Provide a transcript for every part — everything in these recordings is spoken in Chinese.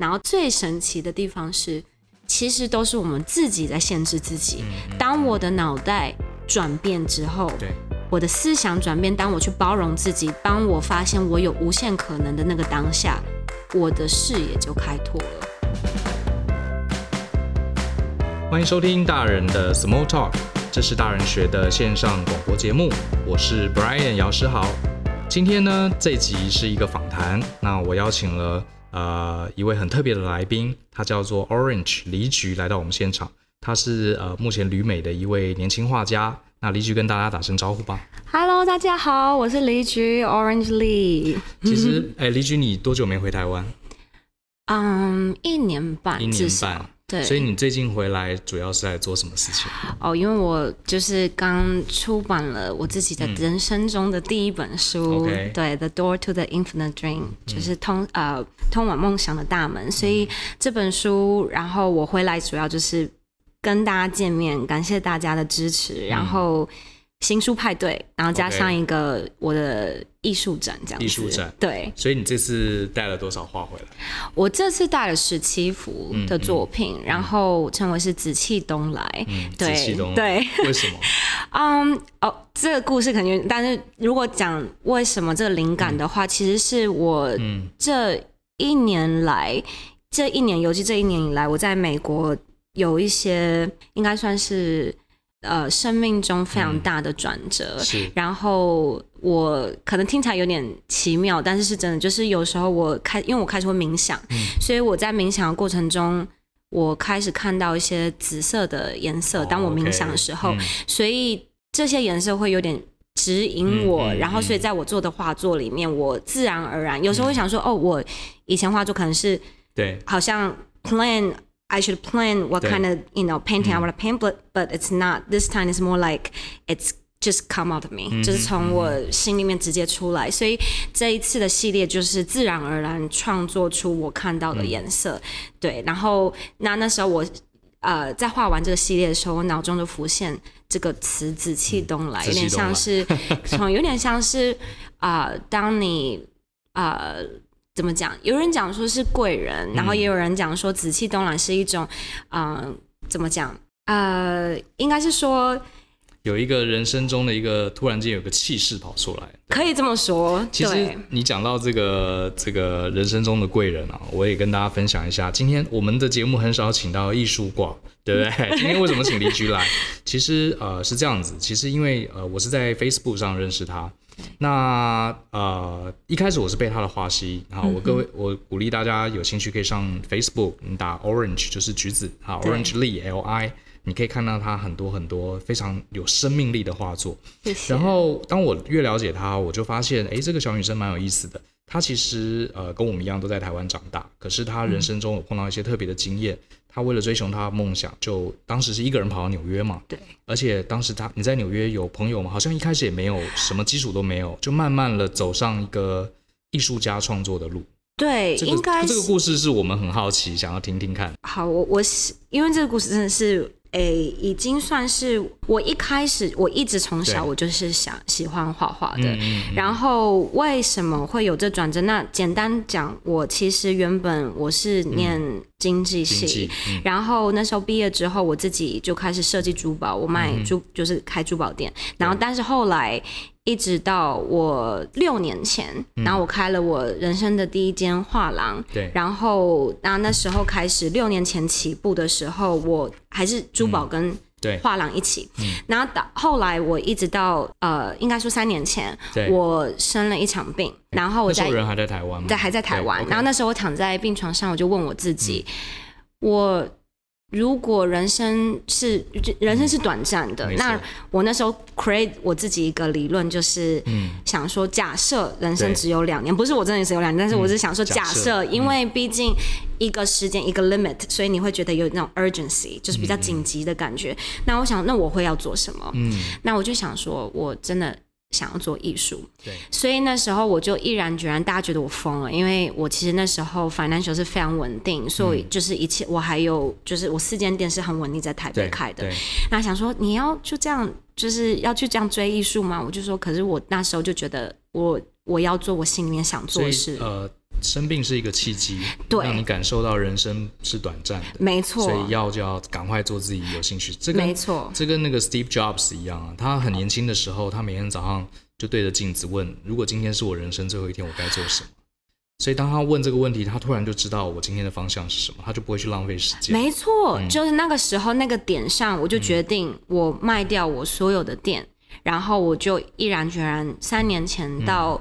然后最神奇的地方是，其实都是我们自己在限制自己。当我的脑袋转变之后，对，我的思想转变，当我去包容自己，当我发现我有无限可能的那个当下，我的视野就开拓了。欢迎收听大人的 Small Talk，这是大人学的线上广播节目，我是 Brian 姚诗豪。今天呢，这集是一个访谈，那我邀请了。呃，一位很特别的来宾，他叫做 Orange 李菊，来到我们现场。他是呃，目前旅美的一位年轻画家。那李菊跟大家打声招呼吧。Hello，大家好，我是李菊 Orange Lee。其实，哎、欸，李菊，你多久没回台湾？嗯，一年半，一年半。对，所以你最近回来主要是在做什么事情？哦，因为我就是刚出版了我自己的人生中的第一本书，对，《The Door to the Infinite Dream》，嗯，就是通呃通往梦想的大门。所以这本书，然后我回来主要就是跟大家见面，感谢大家的支持，然后。新书派对，然后加上一个我的艺术展，这样子。艺术展，对。所以你这次带了多少画回来？我这次带了十七幅的作品，嗯嗯、然后称为是紫气东来。紫气东来。对，为什么？嗯，哦，这个故事肯定，但是如果讲为什么这个灵感的话，嗯、其实是我这一年来，嗯、这一年，尤其这一年以来，我在美国有一些应该算是。呃，生命中非常大的转折，嗯，是。然后我可能听起来有点奇妙，但是是真的。就是有时候我开，因为我开始会冥想，嗯，所以我在冥想的过程中，我开始看到一些紫色的颜色。当我冥想的时候，所以这些颜色会有点指引我。嗯，然后，所以在我做的画作里面，我自然而然有时候会想说，嗯，哦，我以前画作可能是对，好像 plan。I should plan what kind of you know painting I want to paint, but but it's not. This time it's more like it's just come out of me，、嗯、就是从我心里面直接出来。所以这一次的系列就是自然而然创作出我看到的颜色。嗯、对，然后那那时候我呃在画完这个系列的时候，我脑中就浮现这个词“紫气东来”，有点像是从有点像是啊、呃，当你啊。呃怎么讲？有人讲说是贵人，然后也有人讲说紫气东来是一种，嗯、呃，怎么讲？呃，应该是说有一个人生中的一个突然间有个气势跑出来，可以这么说。其实你讲到这个这个人生中的贵人啊，我也跟大家分享一下。今天我们的节目很少请到艺术挂，对不对？今天为什么请李橘来？其实呃是这样子，其实因为呃我是在 Facebook 上认识他。那呃，一开始我是被他的画吸，好，我各位，我鼓励大家有兴趣可以上 Facebook，你打 Orange 就是橘子，好，Orange Lee L I，你可以看到他很多很多非常有生命力的画作。谢谢。然后当我越了解他，我就发现，哎，这个小女生蛮有意思的。她其实呃跟我们一样都在台湾长大，可是她人生中有碰到一些特别的经验。她为了追求他的梦想，就当时是一个人跑到纽约嘛。对。而且当时他你在纽约有朋友吗？好像一开始也没有什么基础都没有，就慢慢的走上一个艺术家创作的路。对，这个、应该这个故事是我们很好奇，想要听听看。好，我我是因为这个故事真的是。诶、欸，已经算是我一开始，我一直从小我就是想喜欢画画的。嗯嗯嗯。然后为什么会有这转折？那简单讲，我其实原本我是念经济系，然后那时候毕业之后，我自己就开始设计珠宝，我卖珠就是开珠宝店。然后但是后来。一直到我六年前，然后我开了我人生的第一间画廊。对，然后那那时候开始，六年前起步的时候，我还是珠宝跟画廊一起。嗯，然后到后来，我一直到呃，应该说三年前，我生了一场病，然后我在人还在台湾吗？对，还在台湾。然后那时候我躺在病床上，我就问我自己，我。如果人生是人生是短暂的，嗯，那我那时候 create 我自己一个理论，就是想说，假设人生只有两年，不是我真的只有两年，但是我是想说，假设，因为毕竟一个时间一个 limit，所以你会觉得有那种 urgency，就是比较紧急的感觉。那我想，那我会要做什么？嗯，那我就想说，我真的。想要做艺术，对，所以那时候我就毅然决然，大家觉得我疯了，因为我其实那时候 financial 是非常稳定，所以就是一切，我还有就是我四间店是很稳定在台北开的。那想说你要就这样，就是要去这样追艺术吗？我就说，可是我那时候就觉得我我要做我心里面想做的事。呃，生病是一个契机，对，让你感受到人生是短暂的，没错。所以要就要赶快做自己有兴趣。这个没错，这跟那个 Steve Jobs 一样啊，他很年轻的时候，他每天早上就对着镜子问：如果今天是我人生最后一天，我该做什么？所以当他问这个问题，他突然就知道我今天的方向是什么，他就不会去浪费时间。没错，嗯、就是那个时候那个点上，我就决定我卖掉我所有的店，嗯、然后我就毅然决然三年前到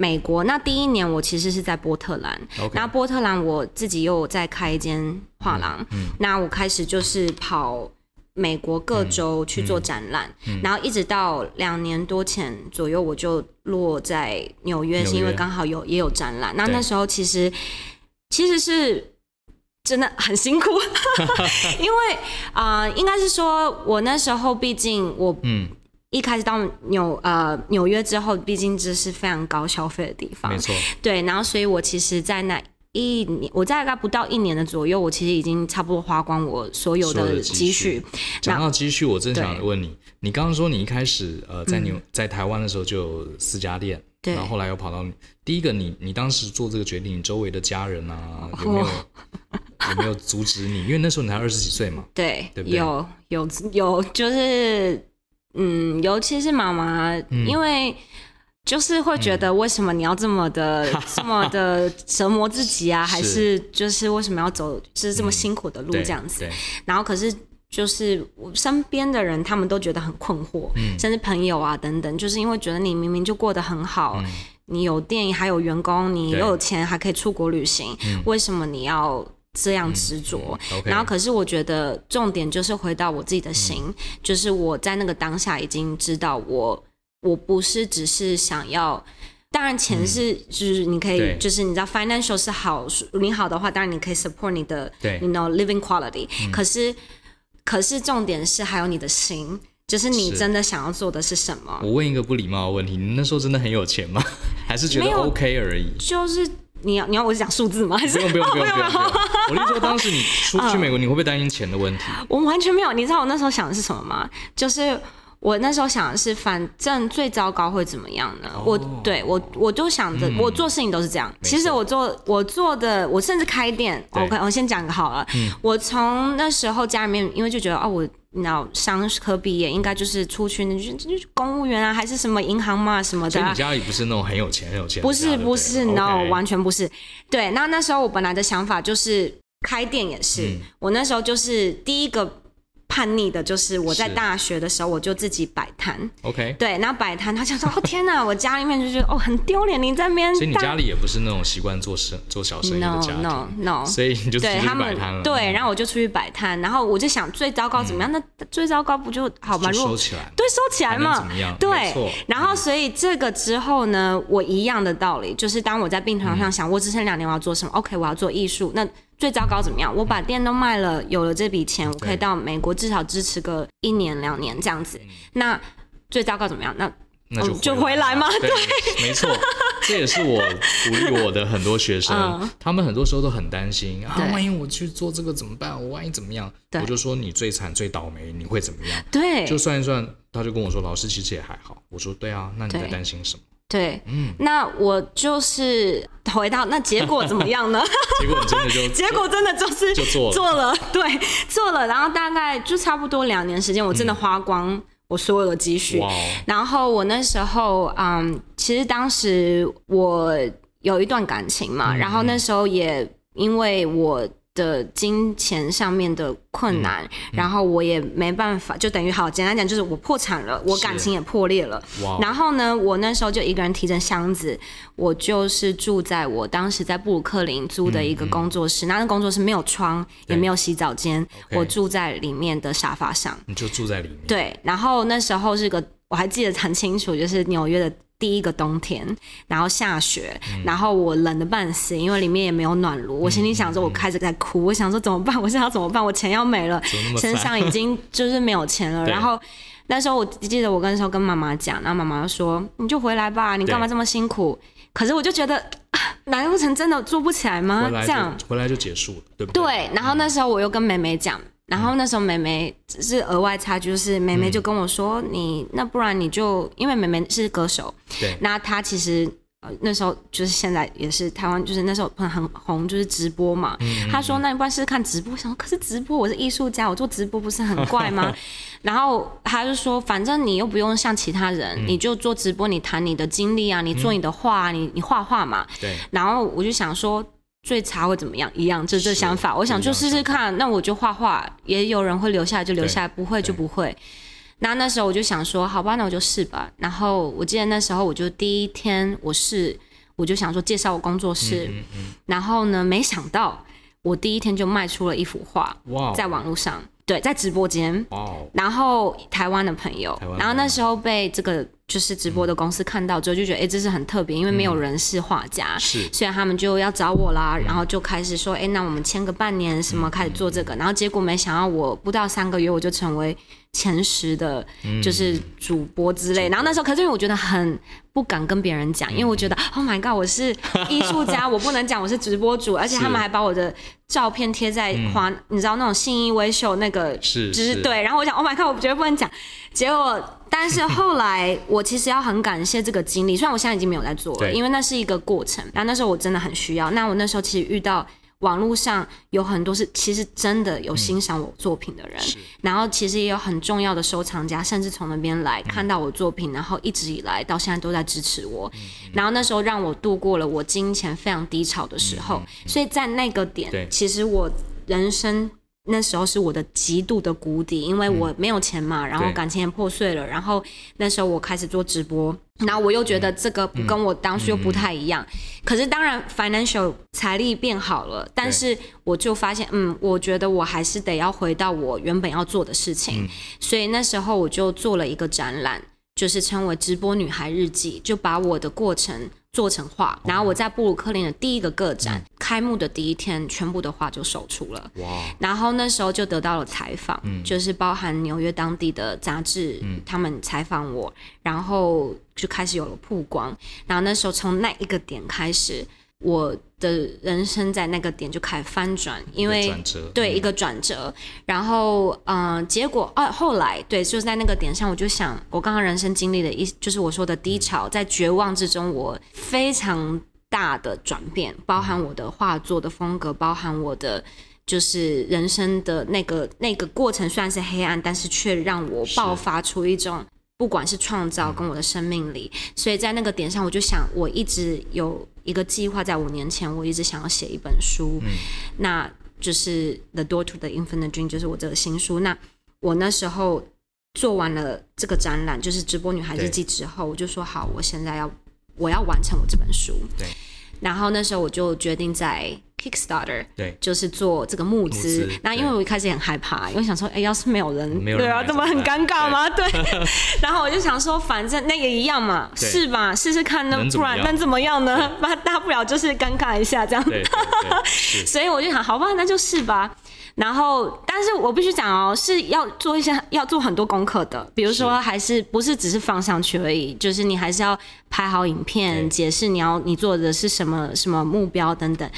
美国。嗯、那第一年我其实是在波特兰，那、嗯、波特兰我自己又在开一间画廊，嗯嗯、那我开始就是跑。美国各州去做展览，嗯嗯、然后一直到两年多前左右，我就落在纽约，是因为刚好有也有展览。那那时候其实其实是真的很辛苦，因为啊、呃，应该是说我那时候毕竟我一开始到纽呃纽约之后，毕竟这是非常高消费的地方，没错。对，然后所以我其实，在那。一年，我大概不到一年的左右，我其实已经差不多花光我所有的积蓄。讲到积蓄，我正想问你，你刚刚说你一开始呃在纽在台湾的时候就有四家店，然后后来又跑到第一个，你你当时做这个决定，你周围的家人啊 有没有有没有阻止你？因为那时候你才二十几岁嘛，对，对不对？有有有，就是嗯，尤其是妈妈，因为。就是会觉得为什么你要这么的、嗯、这么的折磨自己啊？是还是就是为什么要走就是这么辛苦的路这样子？嗯、然后可是就是我身边的人他们都觉得很困惑，嗯、甚至朋友啊等等，就是因为觉得你明明就过得很好，嗯、你有店还有员工，你又有钱还可以出国旅行，对为什么你要这样执着？嗯嗯 okay、然后可是我觉得重点就是回到我自己的心，嗯、就是我在那个当下已经知道我。我不是只是想要，当然钱是，嗯、就是你可以，就是你知道 financial 是好，你好的话，当然你可以 support 你的，对，you know living quality、嗯。可是，可是重点是还有你的心，就是你真的想要做的是什么？我问一个不礼貌的问题，你那时候真的很有钱吗？还是觉得 OK 而已？就是你要你要我讲数字吗？还是不用不用不用 不用。我跟你说，当时你出去美国，你会不会担心钱的问题？我完全没有。你知道我那时候想的是什么吗？就是。我那时候想的是，反正最糟糕会怎么样呢？我对我，我就想着，我做事情都是这样。其实我做我做的，我甚至开店。OK，我先讲个好了。我从那时候家里面，因为就觉得哦，我你知道商科毕业，应该就是出去那就就公务员啊，还是什么银行嘛什么的。所以你家里不是那种很有钱很有钱？不是不是，no，完全不是。对，那那时候我本来的想法就是开店也是，我那时候就是第一个。叛逆的就是我在大学的时候，我就自己摆摊。OK，对，然后摆摊，他想说：“哦天哪，我家里面就觉得哦很丢脸，你在那边。”所以你家里也不是那种习惯做生做小生意的家庭。No No No。所以你就出去摆摊了。对，然后我就出去摆摊，然后我就想最糟糕怎么样？那最糟糕不就好吗？收起来。对，收起来嘛。怎么样对。然后所以这个之后呢，我一样的道理，就是当我在病床上想，我只剩两年，我要做什么？OK，我要做艺术。那最糟糕怎么样？我把店都卖了，有了这笔钱，我可以到美国至少支持个一年两年这样子。那最糟糕怎么样？那那就就回来吗？对，没错，这也是我鼓励我的很多学生，他们很多时候都很担心啊，万一我去做这个怎么办？我万一怎么样？我就说你最惨最倒霉，你会怎么样？对，就算一算，他就跟我说，老师其实也还好。我说对啊，那你在担心什么？对，嗯，那我就是回到那结果怎么样呢？结果真的 就结果真的就是就做了，做了，对，做了，然后大概就差不多两年时间，我真的花光我所有的积蓄。哇！然后我那时候，嗯，其实当时我有一段感情嘛，然后那时候也因为我。的金钱上面的困难，嗯嗯、然后我也没办法，就等于好，简单讲就是我破产了，我感情也破裂了。然后呢，我那时候就一个人提着箱子，我就是住在我当时在布鲁克林租的一个工作室，那、那工作室没有窗，也没有洗澡间我住在里面的沙发上。你就住在里面？对。然后那时候是个，我还记得很清楚，就是纽约的。第一个冬天，然后下雪，嗯、然后我冷的半死，因为里面也没有暖炉。嗯、我心里想着，我开始在哭，嗯、我想说怎么办？我现在要怎么办？我钱要没了，身上已经就是没有钱了。然后那时候我记得我跟时候跟妈妈讲，然后妈妈说：“你就回来吧，你干嘛这么辛苦？”可是我就觉得，难不成真的做不起来吗？这样回来就结束了，对不对？对。然后那时候我又跟妹妹讲。然后那时候妹妹只是额外插句，就是妹妹就跟我说：“你那不然你就因为妹妹是歌手，对，那她其实呃，那时候就是现在也是台湾，就是那时候很很红，就是直播嘛。嗯、他说：“那你不然试试看直播。”我想说，可是直播我是艺术家，我做直播不是很怪吗？然后她就说：“反正你又不用像其他人，嗯、你就做直播，你谈你的经历啊，你做你的画，嗯、你你画画嘛。”对。然后我就想说，最差会怎么样？一样，这这想法。我想就试试看，那我就画画，也有人会留下来就留下来，不会就不会。那那时候我就想说，好吧，那我就试吧。然后我记得那时候我就第一天我试，我就想说介绍我工作室。嗯嗯嗯、然后呢，没想到我第一天就卖出了一幅画，哇在网络上，对，在直播间。哇然后台湾的朋友，然后那时候被这个就是直播的公司看到之后，就觉得哎、欸，这是很特别，因为没有人是画家，是、嗯，所以他们就要找我啦。然后就开始说，哎、欸，那我们签个半年什么，开始做这个。然后结果没想到，我不到三个月我就成为。前十的，就是主播之类，嗯、然后那时候，可是因为我觉得很不敢跟别人讲，嗯、因为我觉得，Oh my God，我是 艺术家，我不能讲我是直播主，而且他们还把我的照片贴在华，嗯、你知道那种信义威秀那个，是，就是。对，然后我想，Oh my God，我绝对不能讲。结果，但是后来我其实要很感谢这个经历，虽然我现在已经没有在做了，因为那是一个过程，然后那时候我真的很需要。那我那时候其实遇到。网络上有很多是其实真的有欣赏我作品的人，嗯、然后其实也有很重要的收藏家，甚至从那边来看到我作品，嗯、然后一直以来到现在都在支持我。嗯、然后那时候让我度过了我金钱非常低潮的时候，所以在那个点，其实我人生。那时候是我的极度的谷底，因为我没有钱嘛，嗯、然后感情也破碎了。然后那时候我开始做直播，然后我又觉得这个跟我当初又不太一样。可是当然，financial 财力变好了，但是我就发现，嗯，我觉得我还是得要回到我原本要做的事情。嗯、所以那时候我就做了一个展览，就是称为“直播女孩日记”，就把我的过程。做成画，然后我在布鲁克林的第一个个展、嗯、开幕的第一天，全部的画就售出了。哇！然后那时候就得到了采访，嗯、就是包含纽约当地的杂志，嗯、他们采访我，然后就开始有了曝光。然后那时候从那一个点开始。我的人生在那个点就开始翻转，因为对一个转折，然后嗯、呃，结果啊，后来对，就是在那个点上，我就想，我刚刚人生经历的一，就是我说的低潮，在绝望之中，我非常大的转变，包含我的画作的风格，包含我的就是人生的那个那个过程，虽然是黑暗，但是却让我爆发出一种。不管是创造跟我的生命力，嗯、所以在那个点上，我就想，我一直有一个计划，在五年前，我一直想要写一本书，嗯、那就是《The Door to the Infinite Dream》，就是我这个新书。那我那时候做完了这个展览，就是直播女孩日记之后，我就说好，我现在要我要完成我这本书。对。然后那时候我就决定在 Kickstarter，对，就是做这个募资。那因为我一开始也很害怕，因为想说，哎，要是没有人，没有人对啊，这么很尴尬吗？对。然后我就想说，反正那也一样嘛，是吧？试试看呢，不然能怎么样呢？那 大不了就是尴尬一下这样。所以我就想，好吧，那就试吧。然后，但是我必须讲哦，是要做一些，要做很多功课的。比如说，还是不是只是放上去而已？就是你还是要拍好影片，解释你要你做的是什么什么目标等等。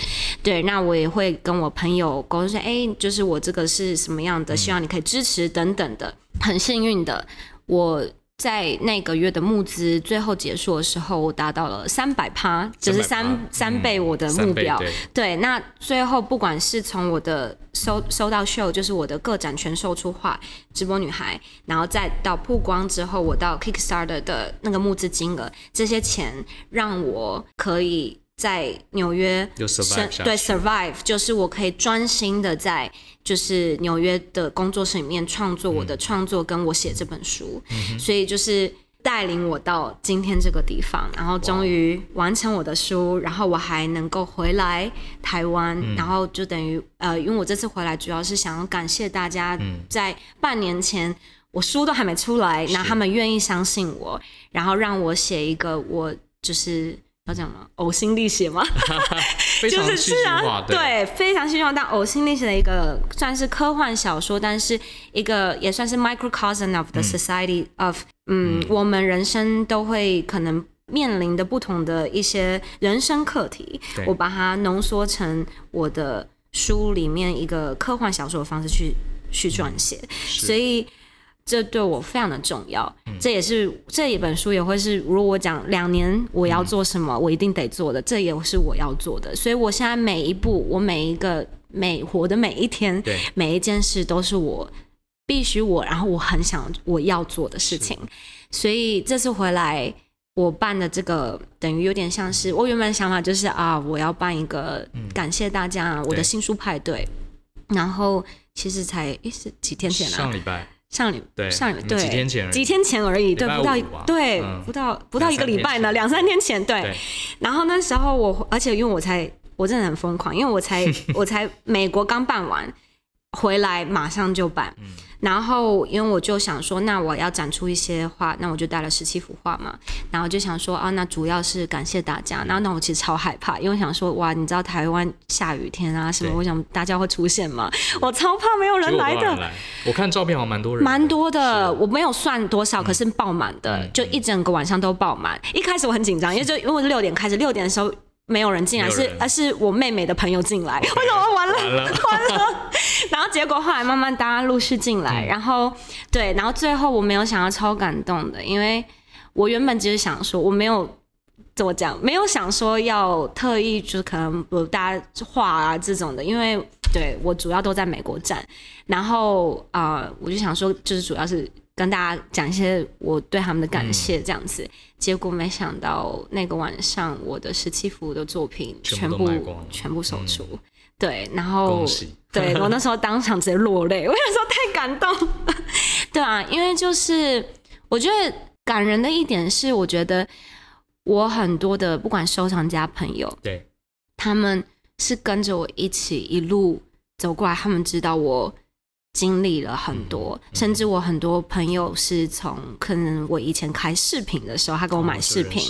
对，那我也会跟我朋友沟通说，哎，就是我这个是什么样的，希望你可以支持等等的。很幸运的，我。在那个月的募资最后结束的时候，我达到了三百趴，就是三三倍我的目标。对，对，那最后不管是从我的收收到秀，就是我的个展全售出画，直播女孩，然后再到曝光之后，我到 Kickstarter 的那个募资金额，这些钱让我可以。在纽约，对 survive 就是我可以专心的在就是纽约的工作室里面创作我的创作，跟我写这本书，嗯、所以就是带领我到今天这个地方，然后终于完成我的书，然后我还能够回来台湾，嗯、然后就等于呃，因为我这次回来主要是想要感谢大家，在半年前我书都还没出来，那、嗯、他们愿意相信我，然后让我写一个我就是。要讲吗？呕心沥血吗？就是是啊，对，对，非常希望但呕心沥血的一个算是科幻小说，但是一个也算是 microcosm of the society of 嗯，嗯，我们人生都会可能面临的不同的一些人生课题，我把它浓缩成我的书里面一个科幻小说的方式去去撰写，嗯、所以。这对我非常的重要。嗯、这也是这一本书也会是，如果我讲两年我要做什么，嗯、我一定得做的，这也是我要做的。所以我现在每一步，我每一个每活的每一天，每一件事都是我必须我，然后我很想我要做的事情。所以这次回来。我办的这个等于有点像是我原本的想法就是啊，我要办一个感谢大家、嗯、我的新书派对，然后其实才诶是几天前啊，上礼拜上礼对上礼拜对几天前几天前而已，对不到对、嗯、不到不到一个礼拜呢，两三天前，对。然后那时候我而且因为我才我真的很疯狂，因为我才 我才美国刚办完回来马上就办。嗯然后，因为我就想说，那我要展出一些画，那我就带了十七幅画嘛。然后就想说，啊，那主要是感谢大家。然后，那我其实超害怕，因为我想说，哇，你知道台湾下雨天啊什么，我想大家会出现吗？我超怕没有人来的。来我看照片好像蛮多人，蛮多的。我没有算多少，可是爆满的，嗯、就一整个晚上都爆满。嗯、一开始我很紧张，因为就因为六点开始，六点的时候。没有人进来，是而是我妹妹的朋友进来。为什么完了完了？完了 然后结果后来慢慢大家陆续进来，嗯、然后对，然后最后我没有想要超感动的，因为我原本只是想说，我没有怎么讲，没有想说要特意就是可能有大家画啊这种的，因为对我主要都在美国站，然后啊、呃，我就想说，就是主要是。跟大家讲一些我对他们的感谢，这样子，嗯、结果没想到那个晚上，我的十七幅的作品全部全部，售出，嗯、对，然后对我那时候当场直接落泪，我想说太感动，对啊，因为就是我觉得感人的一点是，我觉得我很多的不管收藏家朋友，对，他们是跟着我一起一路走过来，他们知道我。经历了很多，甚至我很多朋友是从可能我以前开饰品的时候，他给我买饰品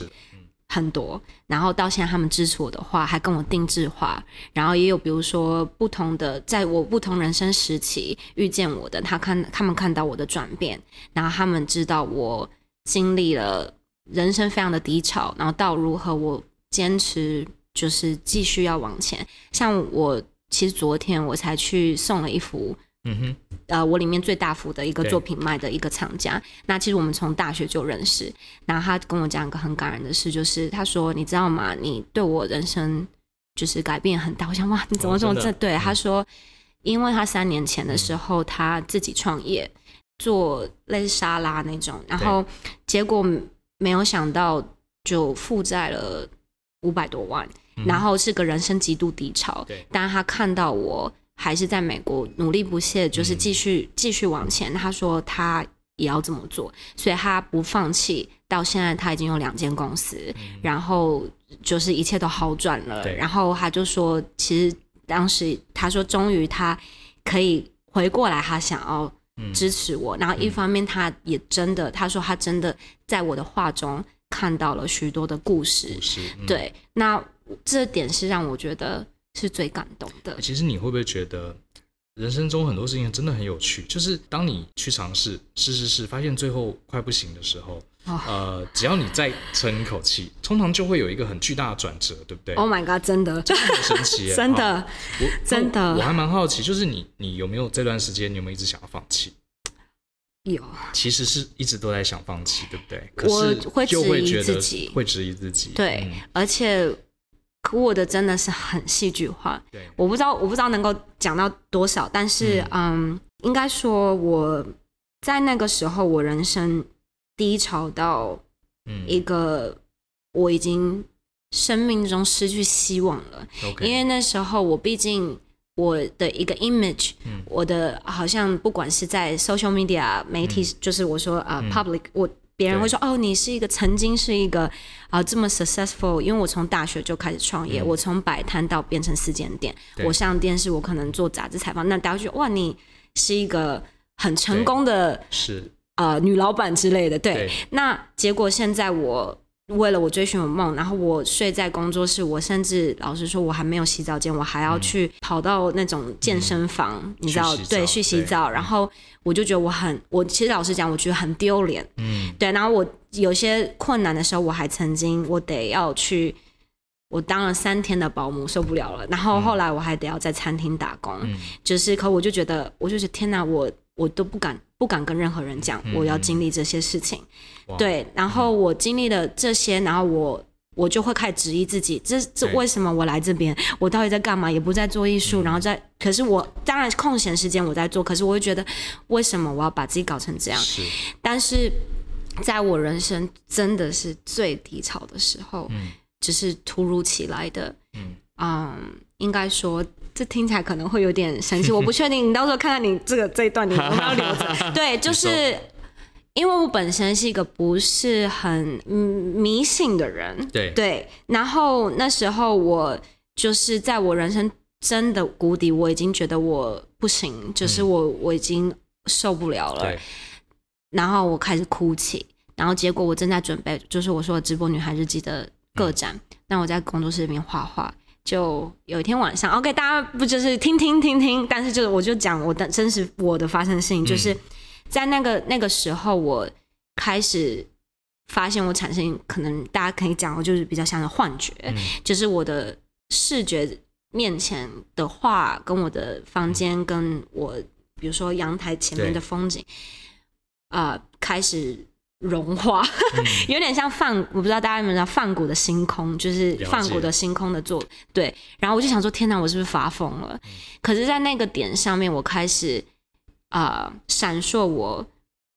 很多，嗯、然后到现在他们支持我的话，还跟我定制化，然后也有比如说不同的，在我不同人生时期遇见我的，他看他们看到我的转变，然后他们知道我经历了人生非常的低潮，然后到如何我坚持就是继续要往前。像我其实昨天我才去送了一幅。嗯哼，呃，我里面最大幅的一个作品卖的一个厂家，那其实我们从大学就认识。然后他跟我讲一个很感人的事，就是他说：“你知道吗？你对我人生就是改变很大。”我想哇，你怎么这么这？哦、对，嗯、他说，因为他三年前的时候他自己创业、嗯、做类似沙拉那种，然后结果没有想到就负债了五百多万，嗯、然后是个人生极度低潮。对，但他看到我。还是在美国努力不懈，就是继续继续往前。他说他也要这么做，所以他不放弃。到现在他已经有两间公司，然后就是一切都好转了。然后他就说，其实当时他说，终于他可以回过来，他想要支持我。然后一方面，他也真的，他说他真的在我的画中看到了许多的故事。对，那这点是让我觉得。是最感动的。其实你会不会觉得，人生中很多事情真的很有趣？就是当你去尝试、试试试，发现最后快不行的时候，哦、呃，只要你再撑一口气，通常就会有一个很巨大的转折，对不对？Oh my god！真的，真的很神奇，真的，我 真的，我还蛮好奇，就是你，你有没有这段时间，你有没有一直想要放弃？有，其实是一直都在想放弃，对不对？我会质疑自己，会质疑自己，对，嗯、而且。可我的真的是很戏剧化，对，我不知道我不知道能够讲到多少，但是嗯，嗯，应该说我在那个时候，我人生低潮到一个我已经生命中失去希望了，嗯、因为那时候我毕竟我的一个 image，、嗯、我的好像不管是在 social media 媒体，嗯、就是我说啊、uh, public，、嗯、我。别人会说：“哦，你是一个曾经是一个啊、呃、这么 successful。”因为我从大学就开始创业，嗯、我从摆摊到变成四间店，我上电视，我可能做杂志采访，那大家就觉得哇，你是一个很成功的，是呃女老板之类的。对，对那结果现在我。为了我追寻我梦，然后我睡在工作室，我甚至老实说，我还没有洗澡间，我还要去跑到那种健身房，嗯、你知道，对，去洗澡。然后我就觉得我很，我其实老实讲，我觉得很丢脸。嗯，对。然后我有些困难的时候，我还曾经我得要去，我当了三天的保姆，受不了了。然后后来我还得要在餐厅打工，嗯、就是可我就觉得，我就觉得天哪，我我都不敢不敢跟任何人讲我要经历这些事情。嗯、对，然后我经历了这些，然后我我就会开始质疑自己，这这为什么我来这边？我到底在干嘛？也不在做艺术，然后在，可是我当然空闲时间我在做，可是我会觉得为什么我要把自己搞成这样？是，但是在我人生真的是最低潮的时候，嗯，就是突如其来的，嗯，嗯，应该说。这听起来可能会有点神奇，我不确定。你到时候看看你这个这一段，你要不要留着？对，就是因为我本身是一个不是很迷信的人，对对。然后那时候我就是在我人生真的谷底，我已经觉得我不行，就是我我已经受不了了。然后我开始哭泣，然后结果我正在准备，就是我说的直播女孩日记的个展，那我在工作室里面画画。就有一天晚上，OK，大家不就是听听听听，但是就是我就讲我的真实我的发生的事情，就是在那个那个时候，我开始发现我产生可能大家可以讲，我就是比较像是幻觉，就是我的视觉面前的画跟我的房间跟我比如说阳台前面的风景，啊，开始。融化，有点像放，我不知道大家有没有知道放谷的星空，就是放谷的星空的作，对。然后我就想说，天哪，我是不是发疯了？可是，在那个点上面，我开始啊，闪烁我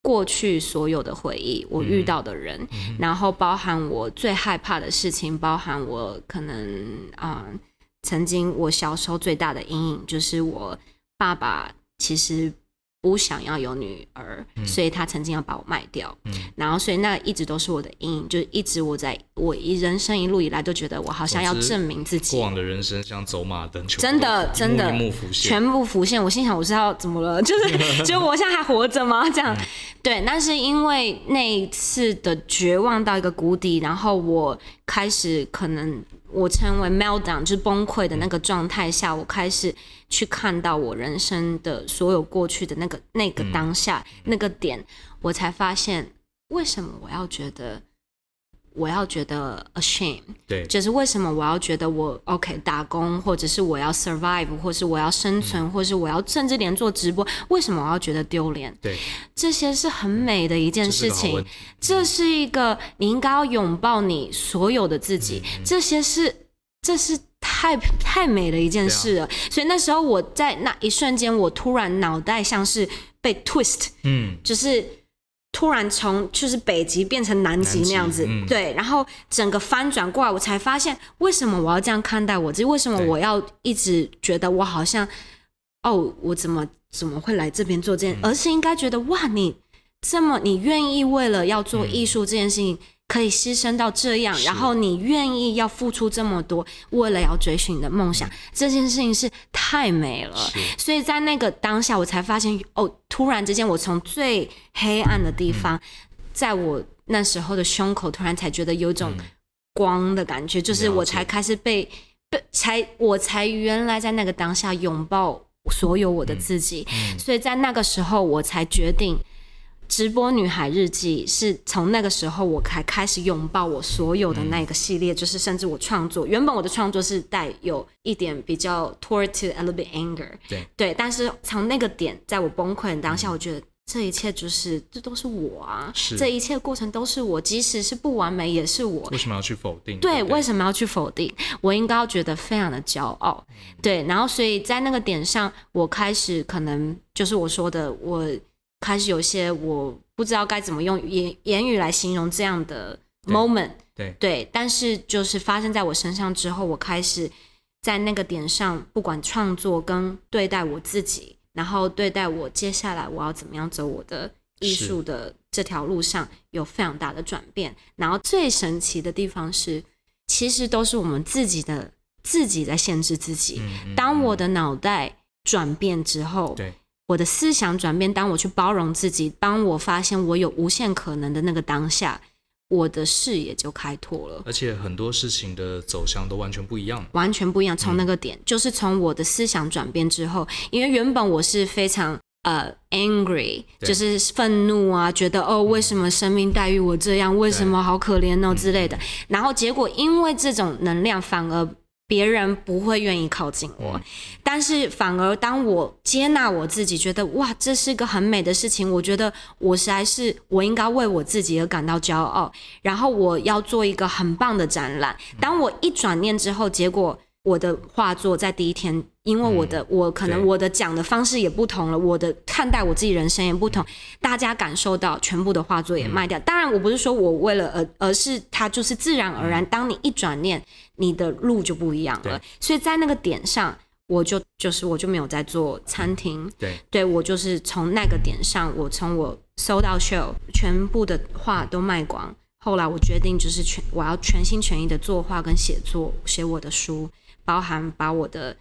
过去所有的回忆，我遇到的人，然后包含我最害怕的事情，包含我可能啊，曾经我小时候最大的阴影，就是我爸爸其实。不想要有女儿，嗯、所以他曾经要把我卖掉，嗯、然后所以那一直都是我的阴影，就一直我在我一人生一路以来都觉得我好像要证明自己。过往的人生像走马灯，真的真的全部浮现。我心想，我知道怎么了，就是就我现在还活着吗？这样、嗯、对，那是因为那一次的绝望到一个谷底，然后我开始可能。我成为 meltdown，就是崩溃的那个状态下，我开始去看到我人生的所有过去的那个那个当下、嗯、那个点，我才发现为什么我要觉得我要觉得 ashamed，对，就是为什么我要觉得我 OK 打工，或者是我要 survive，或是我要生存，嗯、或是我要甚至连做直播，为什么我要觉得丢脸？对，这些是很美的一件事情，这是一个你应该要拥抱你所有的自己，嗯、这些是这是太太美的一件事了。啊、所以那时候我在那一瞬间，我突然脑袋像是被 twist，嗯，就是。突然从就是北极变成南极那样子，嗯、对，然后整个翻转过来，我才发现为什么我要这样看待我自己？为什么我要一直觉得我好像，哦，我怎么怎么会来这边做这件？嗯、而是应该觉得哇，你这么你愿意为了要做艺术这件事情。嗯可以牺牲到这样，然后你愿意要付出这么多，为了要追寻你的梦想，这件事情是太美了。所以在那个当下，我才发现，哦，突然之间，我从最黑暗的地方，在我那时候的胸口，突然才觉得有种光的感觉，就是我才开始被被才我才原来在那个当下拥抱所有我的自己，所以在那个时候，我才决定。直播女孩日记是从那个时候我才开始拥抱我所有的那个系列，嗯、就是甚至我创作，原本我的创作是带有一点比较 toward to a little bit anger，对对，但是从那个点，在我崩溃的当下，我觉得这一切就是这都是我啊，是这一切过程都是我，即使是不完美也是我。为什么要去否定？对，对为什么要去否定？我应该要觉得非常的骄傲，嗯、对，然后所以在那个点上，我开始可能就是我说的我。开始有些我不知道该怎么用言言语来形容这样的 moment，对，对，对，但是就是发生在我身上之后，我开始在那个点上，不管创作跟对待我自己，然后对待我接下来我要怎么样走我的艺术的这条路上，有非常大的转变。然后最神奇的地方是，其实都是我们自己的自己在限制自己。当我的脑袋转变之后，对。我的思想转变，当我去包容自己，当我发现我有无限可能的那个当下，我的视野就开拓了。而且很多事情的走向都完全不一样，完全不一样。从那个点，嗯、就是从我的思想转变之后，因为原本我是非常呃 angry，就是愤怒啊，觉得哦，为什么生命待遇我这样？为什么好可怜哦之类的。然后结果因为这种能量反而别人不会愿意靠近我，嗯、但是反而当我接纳我自己，觉得哇，这是个很美的事情。我觉得我实在是我应该为我自己而感到骄傲。然后我要做一个很棒的展览。当我一转念之后，结果我的画作在第一天，因为我的、嗯、我可能我的讲的方式也不同了，我的看待我自己人生也不同，大家感受到全部的画作也卖掉。当然，我不是说我为了而，而是它就是自然而然。当你一转念。你的路就不一样了，所以在那个点上，我就就是我就没有在做餐厅，对，对我就是从那个点上，我从我 sold out show 全部的画都卖光，后来我决定就是全我要全心全意的作画跟写作，写我的书，包含把我的。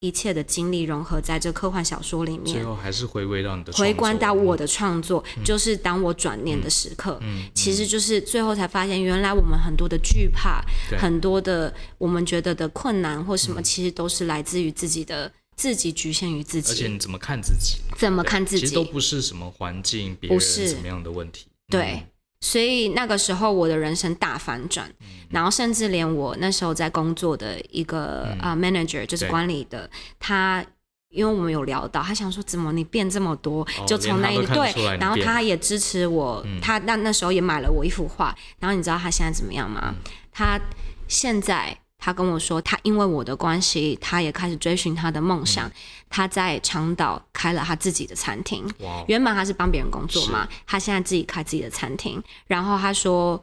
一切的经历融合在这科幻小说里面，最后还是回归到你的回观到我的创作，嗯、就是当我转念的时刻，嗯嗯、其实就是最后才发现，原来我们很多的惧怕，对很多的我们觉得的困难或什么，其实都是来自于自己的自己局限于自己。而且你怎么看自己？怎么看自己？其实都不是什么环境、别人什么样的问题。对。嗯所以那个时候，我的人生大反转，嗯、然后甚至连我那时候在工作的一个啊、嗯。uh, manager，就是管理的，他因为我们有聊到，他想说怎么你变这么多，哦、就从那一个对，然后他也支持我，嗯、他那那时候也买了我一幅画，然后你知道他现在怎么样吗？嗯、他现在。他跟我说，他因为我的关系，他也开始追寻他的梦想。嗯、他在长岛开了他自己的餐厅。哇原本他是帮别人工作嘛，他现在自己开自己的餐厅。然后他说，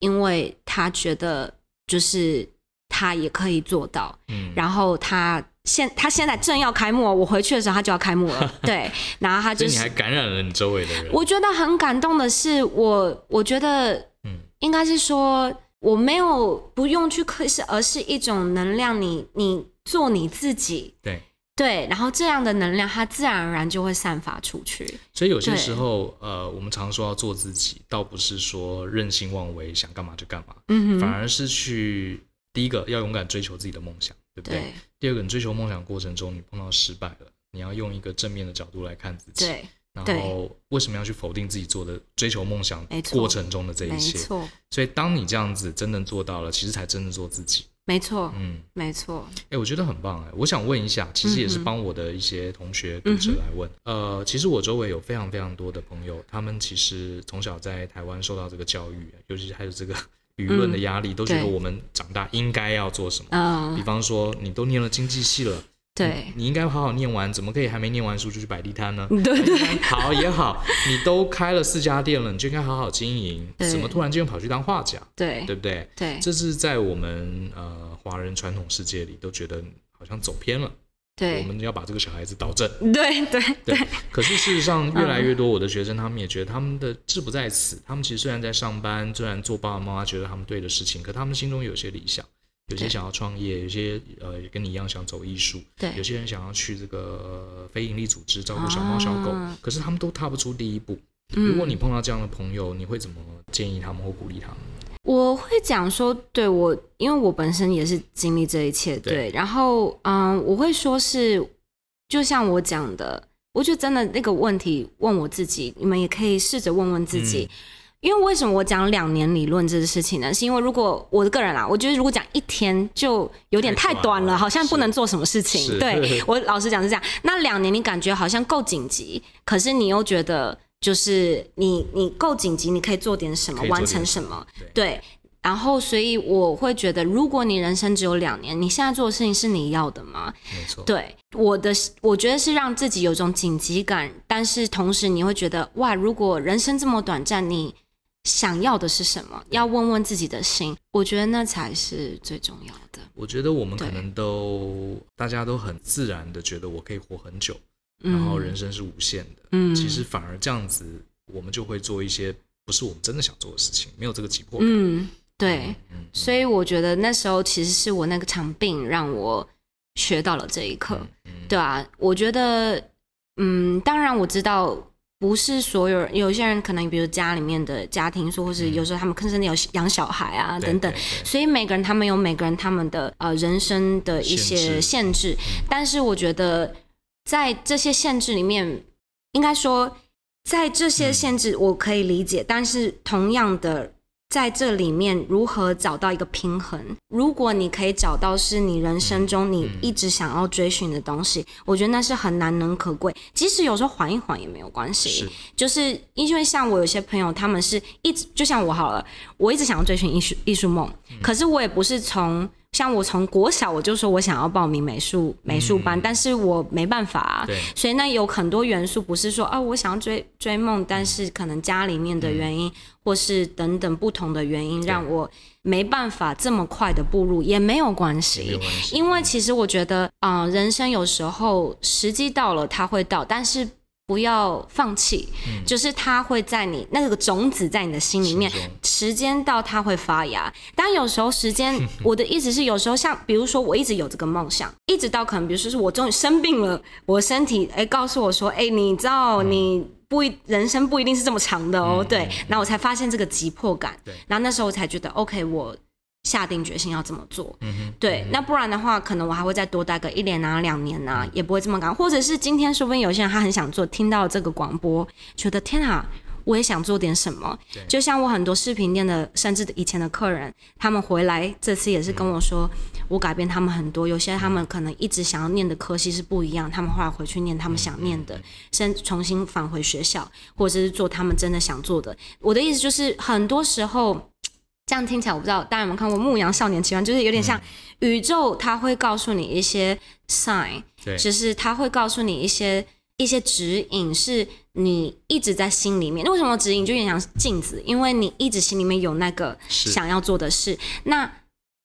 因为他觉得就是他也可以做到。嗯、然后他现他现在正要开幕，我回去的时候他就要开幕了。对，然后他就是你还感染了你周围的人。我觉得很感动的是，我我觉得，嗯，应该是说。我没有不用去克制，而是一种能量你。你你做你自己，对对，然后这样的能量它自然而然就会散发出去。所以有些时候，呃，我们常说要做自己，倒不是说任性妄为，想干嘛就干嘛，嗯哼，反而是去第一个要勇敢追求自己的梦想，对不对？对，第二个，你追求梦想过程中你碰到失败了，你要用一个正面的角度来看自己，对。然后为什么要去否定自己做的追求梦想过程中的这一切？没错。所以当你这样子真的做到了，其实才真的做自己。没错。嗯，没错。哎，我觉得很棒哎！我想问一下，其实也是帮我的一些同学读者来问。嗯、呃，其实我周围有非常非常多的朋友，他们其实从小在台湾受到这个教育，尤其是还有这个 舆论的压力，嗯、都觉得我们长大应该要做什么。嗯、比方说，你都念了经济系了。对，你应该好好念完，怎么可以还没念完书就去摆地摊呢？对 对，好也好，你都开了四家店了，你就应该好好经营。对怎么突然间又跑去当画家？对，对不对？对，这是在我们呃华人传统世界里都觉得好像走偏了。对，我们要把这个小孩子导正。对对对。可是事实上，越来越多我的学生，他们也觉得他们的志不在此。他们其实虽然在上班，虽然做爸爸妈妈觉得他们对的事情，可他们心中有些理想。有些想要创业，有些呃跟你一样想走艺术，对，有些人想要去这个非营利组织照顾小猫小狗，啊、可是他们都踏不出第一步。嗯、如果你碰到这样的朋友，你会怎么建议他们或鼓励他们？我会讲说，对我，因为我本身也是经历这一切，对，对然后嗯，我会说是，就像我讲的，我觉得真的那个问题问我自己，你们也可以试着问问自己。嗯因为为什么我讲两年理论这个事情呢？是因为如果我的个人啊，我觉得如果讲一天就有点太短了，好像不能做什么事情。对，我老实讲是这样。那两年你感觉好像够紧急，可是你又觉得就是你你够紧急，你可以做点什么，完成什么？对。然后所以我会觉得，如果你人生只有两年，你现在做的事情是你要的吗？没错。对，我的我觉得是让自己有种紧急感，但是同时你会觉得哇，如果人生这么短暂，你想要的是什么？要问问自己的心，我觉得那才是最重要的。我觉得我们可能都大家都很自然的觉得我可以活很久，嗯、然后人生是无限的。嗯，其实反而这样子，我们就会做一些不是我们真的想做的事情，没有这个急迫感。嗯，对。所以我觉得那时候其实是我那个场病让我学到了这一课。嗯嗯、对啊，我觉得，嗯，当然我知道。不是所有人，有些人可能比如家里面的家庭说，或是有时候他们甚至有养小孩啊等等，所以每个人他们有每个人他们的呃人生的一些限制。但是我觉得在这些限制里面，应该说在这些限制我可以理解，但是同样的在这里面如何找到一个平衡？如果你可以找到是你人生中你一直想要追寻的东西，我觉得那是很难能可贵。即使有时候缓一缓也没有关系。是，就是因为像我有些朋友，他们是一直就像我好了，我一直想要追寻艺术艺术梦，嗯、可是我也不是从。像我从国小我就说我想要报名美术美术班，嗯、但是我没办法、啊，所以那有很多元素不是说啊我想要追追梦，但是可能家里面的原因，嗯、或是等等不同的原因，让我没办法这么快的步入，也没有关系，因为其实我觉得啊、呃，人生有时候时机到了它会到，但是。不要放弃，嗯、就是它会在你那个种子在你的心里面，中时间到它会发芽。但有时候时间，我的意思是有时候像比如说我一直有这个梦想，一直到可能比如说是我终于生病了，我身体哎告诉我说哎，你知道你不一人生不一定是这么长的哦，嗯、对，然后我才发现这个急迫感，对然后那时候我才觉得 OK 我。下定决心要这么做，对，嗯、那不然的话，可能我还会再多待个一年啊、两年啊，嗯、也不会这么赶。或者是今天，说不定有些人他很想做，听到这个广播，觉得天啊，我也想做点什么。就像我很多视频店的，甚至以前的客人，他们回来这次也是跟我说，嗯、我改变他们很多。有些他们可能一直想要念的科系是不一样，他们后来回去念他们想念的，先重新返回学校，或者是做他们真的想做的。我的意思就是，很多时候。这样听起来我不知道，大家有没有看过《牧羊少年奇幻》？就是有点像宇宙，它会告诉你一些 sign，对，就是它会告诉你一些一些指引，是你一直在心里面。那为什么指引就有点像镜子？因为你一直心里面有那个想要做的事，那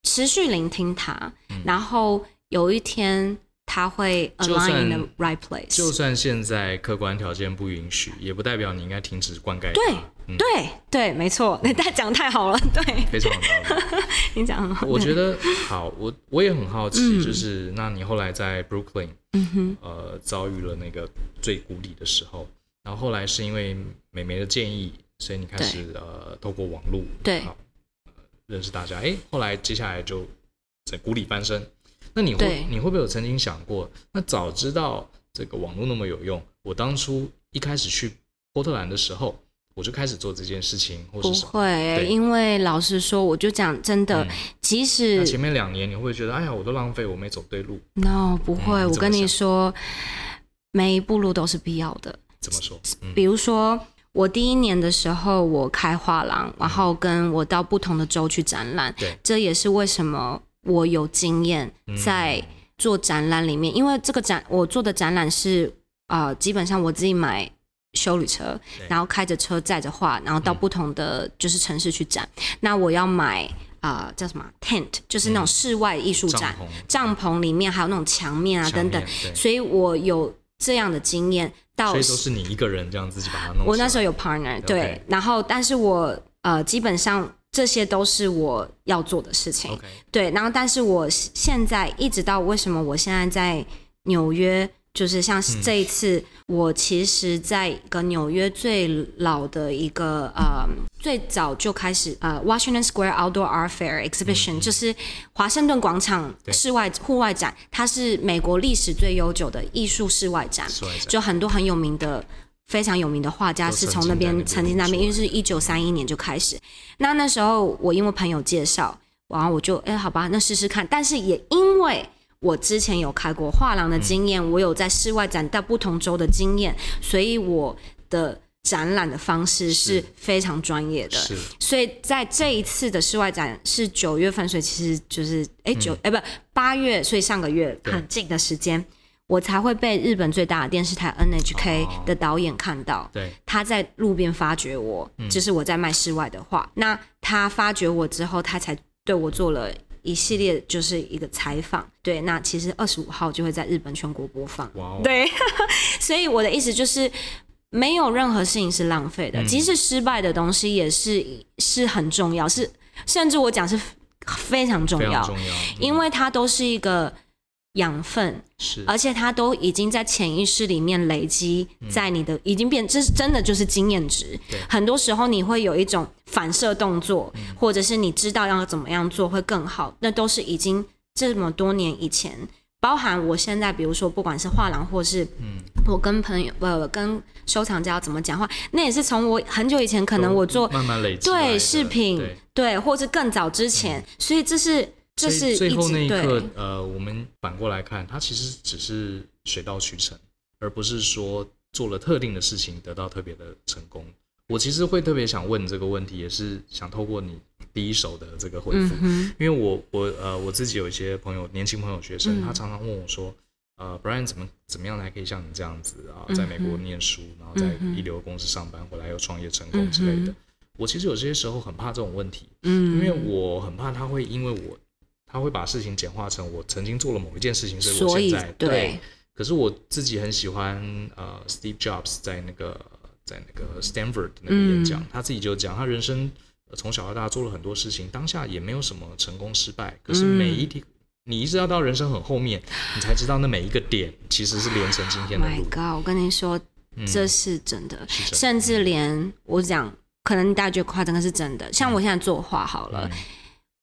持续聆听它，嗯、然后有一天。它会 align in the right place。就算现在客观条件不允许，也不代表你应该停止灌溉。对，嗯、对，对，没错。你讲得太好了，对，非常好。你讲很好。我觉得好，我我也很好奇，就是、嗯、那你后来在 Brooklyn，嗯哼，呃，遭遇了那个最谷底的时候，然后后来是因为美眉的建议，所以你开始呃，透过网络对好、呃，认识大家。哎，后来接下来就在谷底翻身。那你会你会不会有曾经想过？那早知道这个网络那么有用，我当初一开始去波特兰的时候，我就开始做这件事情，或是？不会，因为老实说，我就讲真的，嗯、即使前面两年你会觉得，哎呀，我都浪费，我没走对路。No，不会，嗯、我跟你说，每一步路都是必要的。怎么说？嗯、比如说，我第一年的时候，我开画廊，然后跟我到不同的州去展览，对，这也是为什么。我有经验在做展览里面，嗯、因为这个展我做的展览是啊、呃，基本上我自己买休旅车，然后开着车载着画，然后到不同的就是城市去展。嗯、那我要买啊、呃、叫什么 tent，就是那种室外艺术展，帐篷，帐篷里面还有那种墙面啊等等，所以我有这样的经验。到所以都是你一个人这样自己把它弄。我那时候有 partner，对.然后但是我呃基本上。这些都是我要做的事情.对。然后，但是我现在一直到为什么我现在在纽约，就是像这一次，嗯、我其实在一个纽约最老的一个呃，最早就开始呃，Washington Square Outdoor Art Fair Exhibition，嗯、就是华盛顿广场室外户外展，它是美国历史最悠久的艺术室外展，室外展就很多很有名的。非常有名的画家是从那边曾经那边，因为是一九三一年就开始。那那时候我因为朋友介绍，然后我就哎、欸、好吧，那试试看。但是也因为我之前有开过画廊的经验，嗯、我有在室外展到不同州的经验，所以我的展览的方式是非常专业的。所以在这一次的室外展是九月份，所以其实就是哎九哎不八月，所以上个月很近的时间。我才会被日本最大的电视台 NHK 的导演看到，哦、对，他在路边发掘我，就、嗯、是我在卖室外的画。那他发掘我之后，他才对我做了一系列就是一个采访。对，那其实二十五号就会在日本全国播放。对，所以我的意思就是，没有任何事情是浪费的，嗯、即使失败的东西也是是很重要，是甚至我讲是非常重要，重要，因为它都是一个。养分是，而且它都已经在潜意识里面累积在你的，嗯、已经变，这是真的就是经验值。对。很多时候你会有一种反射动作，嗯、或者是你知道要怎么样做会更好，那都是已经这么多年以前，包含我现在，比如说不管是画廊或是嗯。我跟朋友呃跟收藏家怎么讲话，那也是从我很久以前可能我做慢慢累积对饰品对，或是更早之前，嗯、所以这是这是最后那一刻呃，我们反过来看，它其实只是水到渠成，而不是说做了特定的事情得到特别的成功。我其实会特别想问这个问题，也是想透过你第一手的这个回复，嗯、因为我我呃我自己有一些朋友，年轻朋友学生，嗯、他常常问我说，呃，Brian 怎么怎么样才可以像你这样子啊，在美国念书，然后在一流公司上班，回来又创业成功之类的。嗯、我其实有些时候很怕这种问题，嗯，因为我很怕他会因为我他会把事情简化成我曾经做了某一件事情，所以我现在对，对。可是我自己很喜欢呃，Steve Jobs 在那个。在那个 Stanford 那个演讲，嗯、他自己就讲，他人生从小到大做了很多事情，当下也没有什么成功失败。可是每一天，嗯、你一直要到人生很后面，你才知道那每一个点其实是连成今天的路。My God，我跟你说，这是真的，嗯、甚至连我讲，可能大家觉得夸张，的是真的。像我现在作画好了，嗯、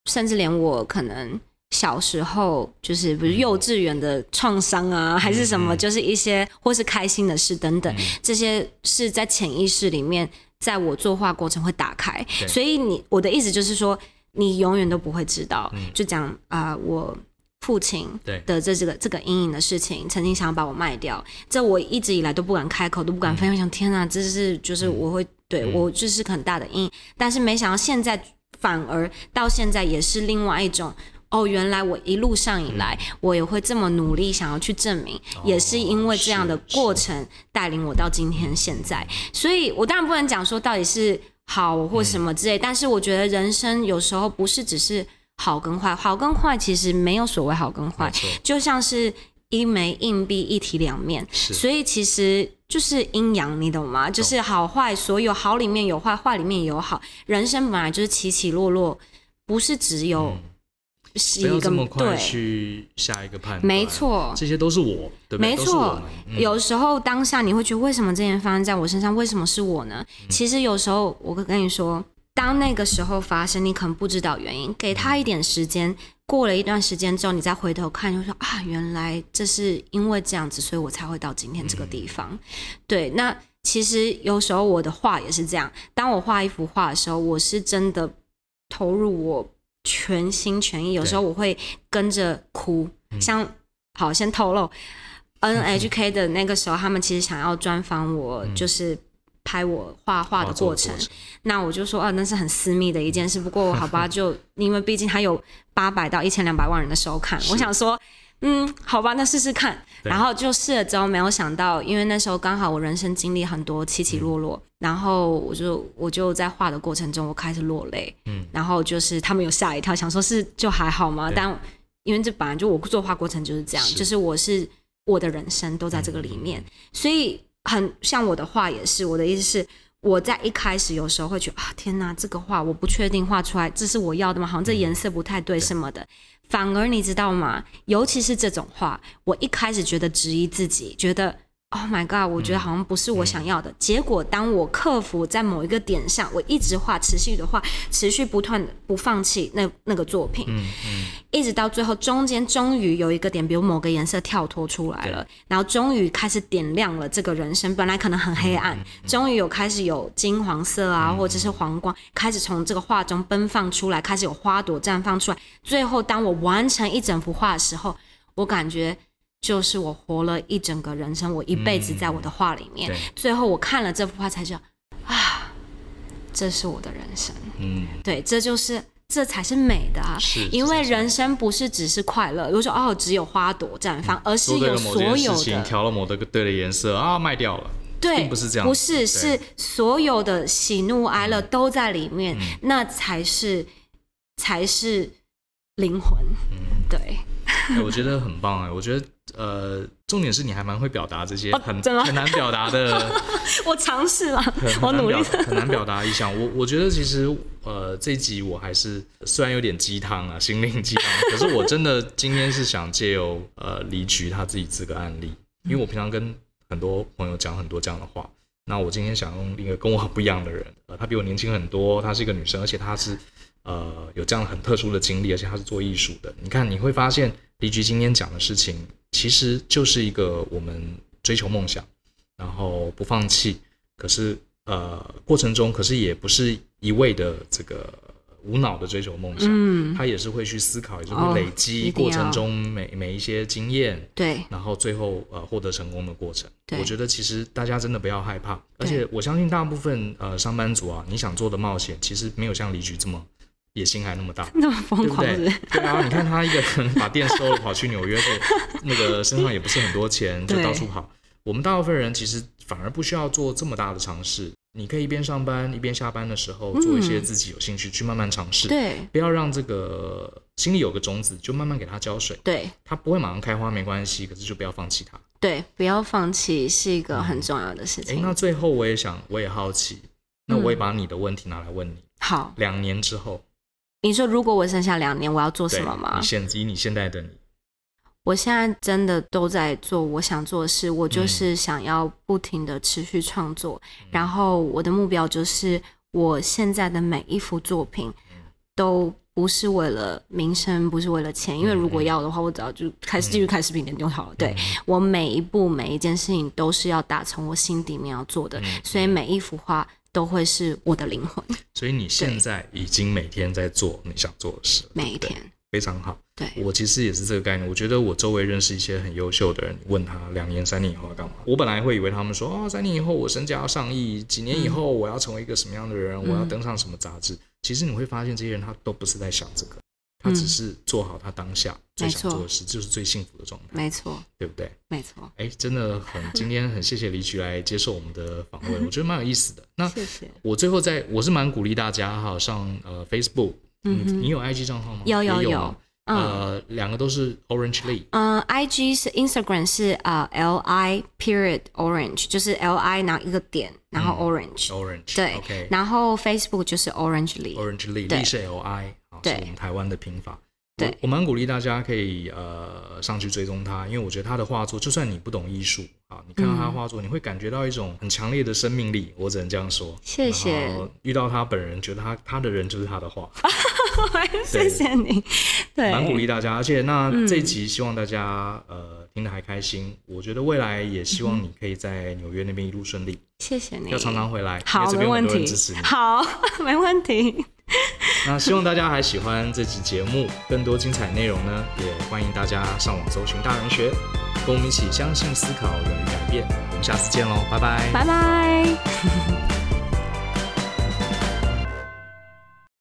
甚至连我可能。小时候就是比如幼稚园的创伤啊，嗯、还是什么，就是一些或是开心的事等等，嗯、这些是在潜意识里面，在我作画过程会打开。所以你我的意思就是说，你永远都不会知道。嗯、就讲啊、呃，我父亲的这这个这个阴影的事情，曾经想要把我卖掉，这我一直以来都不敢开口，都不敢分享。天啊，这是就是我会、嗯、对我就是很大的阴影。但是没想到现在反而到现在也是另外一种。哦，原来我一路上以来，嗯、我也会这么努力，想要去证明，哦、也是因为这样的过程带领我到今天现在。所以，我当然不能讲说到底是好或什么之类，嗯、但是我觉得人生有时候不是只是好跟坏，好跟坏其实没有所谓好跟坏，就像是一枚硬币一体两面，所以其实就是阴阳，你懂吗？就是好坏，所有好里面有坏，坏里面有好，人生本来就是起起落落，不是只有、嗯。不要这么快去下一个判断。没错，这些都是我，对不对？没错，嗯、有时候当下你会觉得，为什么这件发生在我身上？为什么是我呢？嗯、其实有时候我跟你说，当那个时候发生，你可能不知道原因，给他一点时间，嗯、过了一段时间之后，你再回头看，就说啊，原来这是因为这样子，所以我才会到今天这个地方。嗯、对，那其实有时候我的画也是这样，当我画一幅画的时候，我是真的投入我。全心全意，有时候我会跟着哭。像好，先透露，NHK 的那个时候，他们其实想要专访我，就是拍我画画的过程。嗯、那我就说，啊，那是很私密的一件事。不过好吧，就因为毕竟还有八百到一千两百万人的收看，我想说。嗯，好吧，那试试看。然后就试了之后，没有想到，因为那时候刚好我人生经历很多起起落落，嗯、然后我就我就在画的过程中，我开始落泪。嗯，然后就是他们有吓一跳，想说是就还好吗？但因为这本来就我作画过程就是这样，是就是我是我的人生都在这个里面，嗯、所以很像我的话也是。我的意思是，我在一开始有时候会觉得啊，天哪，这个画我不确定画出来这是我要的吗？好像这颜色不太对什么的。嗯反而你知道吗？尤其是这种画，我一开始觉得质疑自己，觉得。Oh my god！我觉得好像不是我想要的。嗯、结果当我克服在某一个点上，我一直画，持续的画，持续不断不放弃那那个作品，嗯嗯、一直到最后中间终于有一个点，比如某个颜色跳脱出来了，然后终于开始点亮了这个人生。本来可能很黑暗，终于、有开始有金黄色啊，嗯、或者是黄光，开始从这个画中奔放出来，开始有花朵绽放出来。最后当我完成一整幅画的时候，我感觉。就是我活了一整个人生，我一辈子在我的画里面。嗯、最后我看了这幅画，才知道啊，这是我的人生。嗯，对，这就是这才是美的啊！是，因为人生不是只是快乐，如果说哦，只有花朵绽放，嗯、而是有所有的调了某个对的颜色啊，卖掉了。对，并不是这样，不是，是所有的喜怒哀乐都在里面，嗯、那才是才是灵魂。嗯，对。欸、我觉得很棒哎，我觉得呃，重点是你还蛮会表达这些很、哦、很难表达的。我尝试了，我努力。很难表达意向。我我觉得其实呃，这一集我还是虽然有点鸡汤啊，心灵鸡汤，可是我真的今天是想借由呃离菊他自己这个案例，因为我平常跟很多朋友讲很多这样的话，那我今天想用一个跟我很不一样的人，呃，他比我年轻很多，她是一个女生，而且她是。呃，有这样很特殊的经历，而且他是做艺术的。你看，你会发现，离局今天讲的事情，其实就是一个我们追求梦想，然后不放弃，可是呃过程中，可是也不是一味的这个无脑的追求梦想，嗯，他也是会去思考，也是会累积过程中每、哦、每一些经验，对，然后最后呃获得成功的过程。我觉得其实大家真的不要害怕，而且我相信大部分呃上班族啊，你想做的冒险，其实没有像李局这么。野心还那么大，那么疯狂是是？对不对？对啊，你看他一个人把店收了，跑去纽约，就 那个身上也不是很多钱，就到处跑。我们大部分人其实反而不需要做这么大的尝试，你可以一边上班一边下班的时候做一些自己有兴趣、嗯、去慢慢尝试。对，不要让这个心里有个种子，就慢慢给它浇水。对，它不会马上开花没关系，可是就不要放弃它。对，不要放弃是一个很重要的事情。哎、嗯，那最后我也想，我也好奇，那我也把你的问题拿来问你。好、嗯，两年之后。你说，如果我剩下两年，我要做什么吗？你现以你现在的你，我现在真的都在做我想做的事。我就是想要不停的持续创作，嗯、然后我的目标就是，我现在的每一幅作品都不是为了名声，不是为了钱。因为如果要的话，我只要就开始继续开视频点就好了。对，我每一步每一件事情都是要打从我心底面要做的，所以每一幅画。都会是我的灵魂，所以你现在已经每天在做你想做的事，每一天非常好。对，我其实也是这个概念。我觉得我周围认识一些很优秀的人，问他两年、三年以后要干嘛？我本来会以为他们说哦，三年以后我身价要上亿，几年以后我要成为一个什么样的人，嗯、我要登上什么杂志。其实你会发现，这些人他都不是在想这个。他只是做好他当下最想做的事，就是最幸福的状态。没错，对不对？没错。哎，真的很，今天很谢谢李局来接受我们的访问，我觉得蛮有意思的。那谢谢。我最后在，我是蛮鼓励大家哈，上呃 Facebook，嗯，你有 IG 账号吗？有有有。呃，两个都是 Orange Lee。嗯，IG 是 Instagram 是呃 L I period Orange，就是 L I 然后一个点，然后 Orange。Orange。对。OK。然后 Facebook 就是 Orange Lee。Orange Lee，Lee 是 L I。我们台湾的拼法。对，我蛮鼓励大家可以呃上去追踪他，因为我觉得他的画作，就算你不懂艺术啊，你看到他的画作，你会感觉到一种很强烈的生命力。我只能这样说。谢谢。遇到他本人，觉得他他的人就是他的画。谢谢你。对，蛮鼓励大家，而且那这一集希望大家呃听得还开心。我觉得未来也希望你可以在纽约那边一路顺利。谢谢你。要常常回来。好，没问题。好，没问题。那希望大家还喜欢这期节目，更多精彩内容呢，也欢迎大家上网搜寻大人学，跟我们一起相信、思考、勇于改变。我们下次见喽，拜拜，拜拜。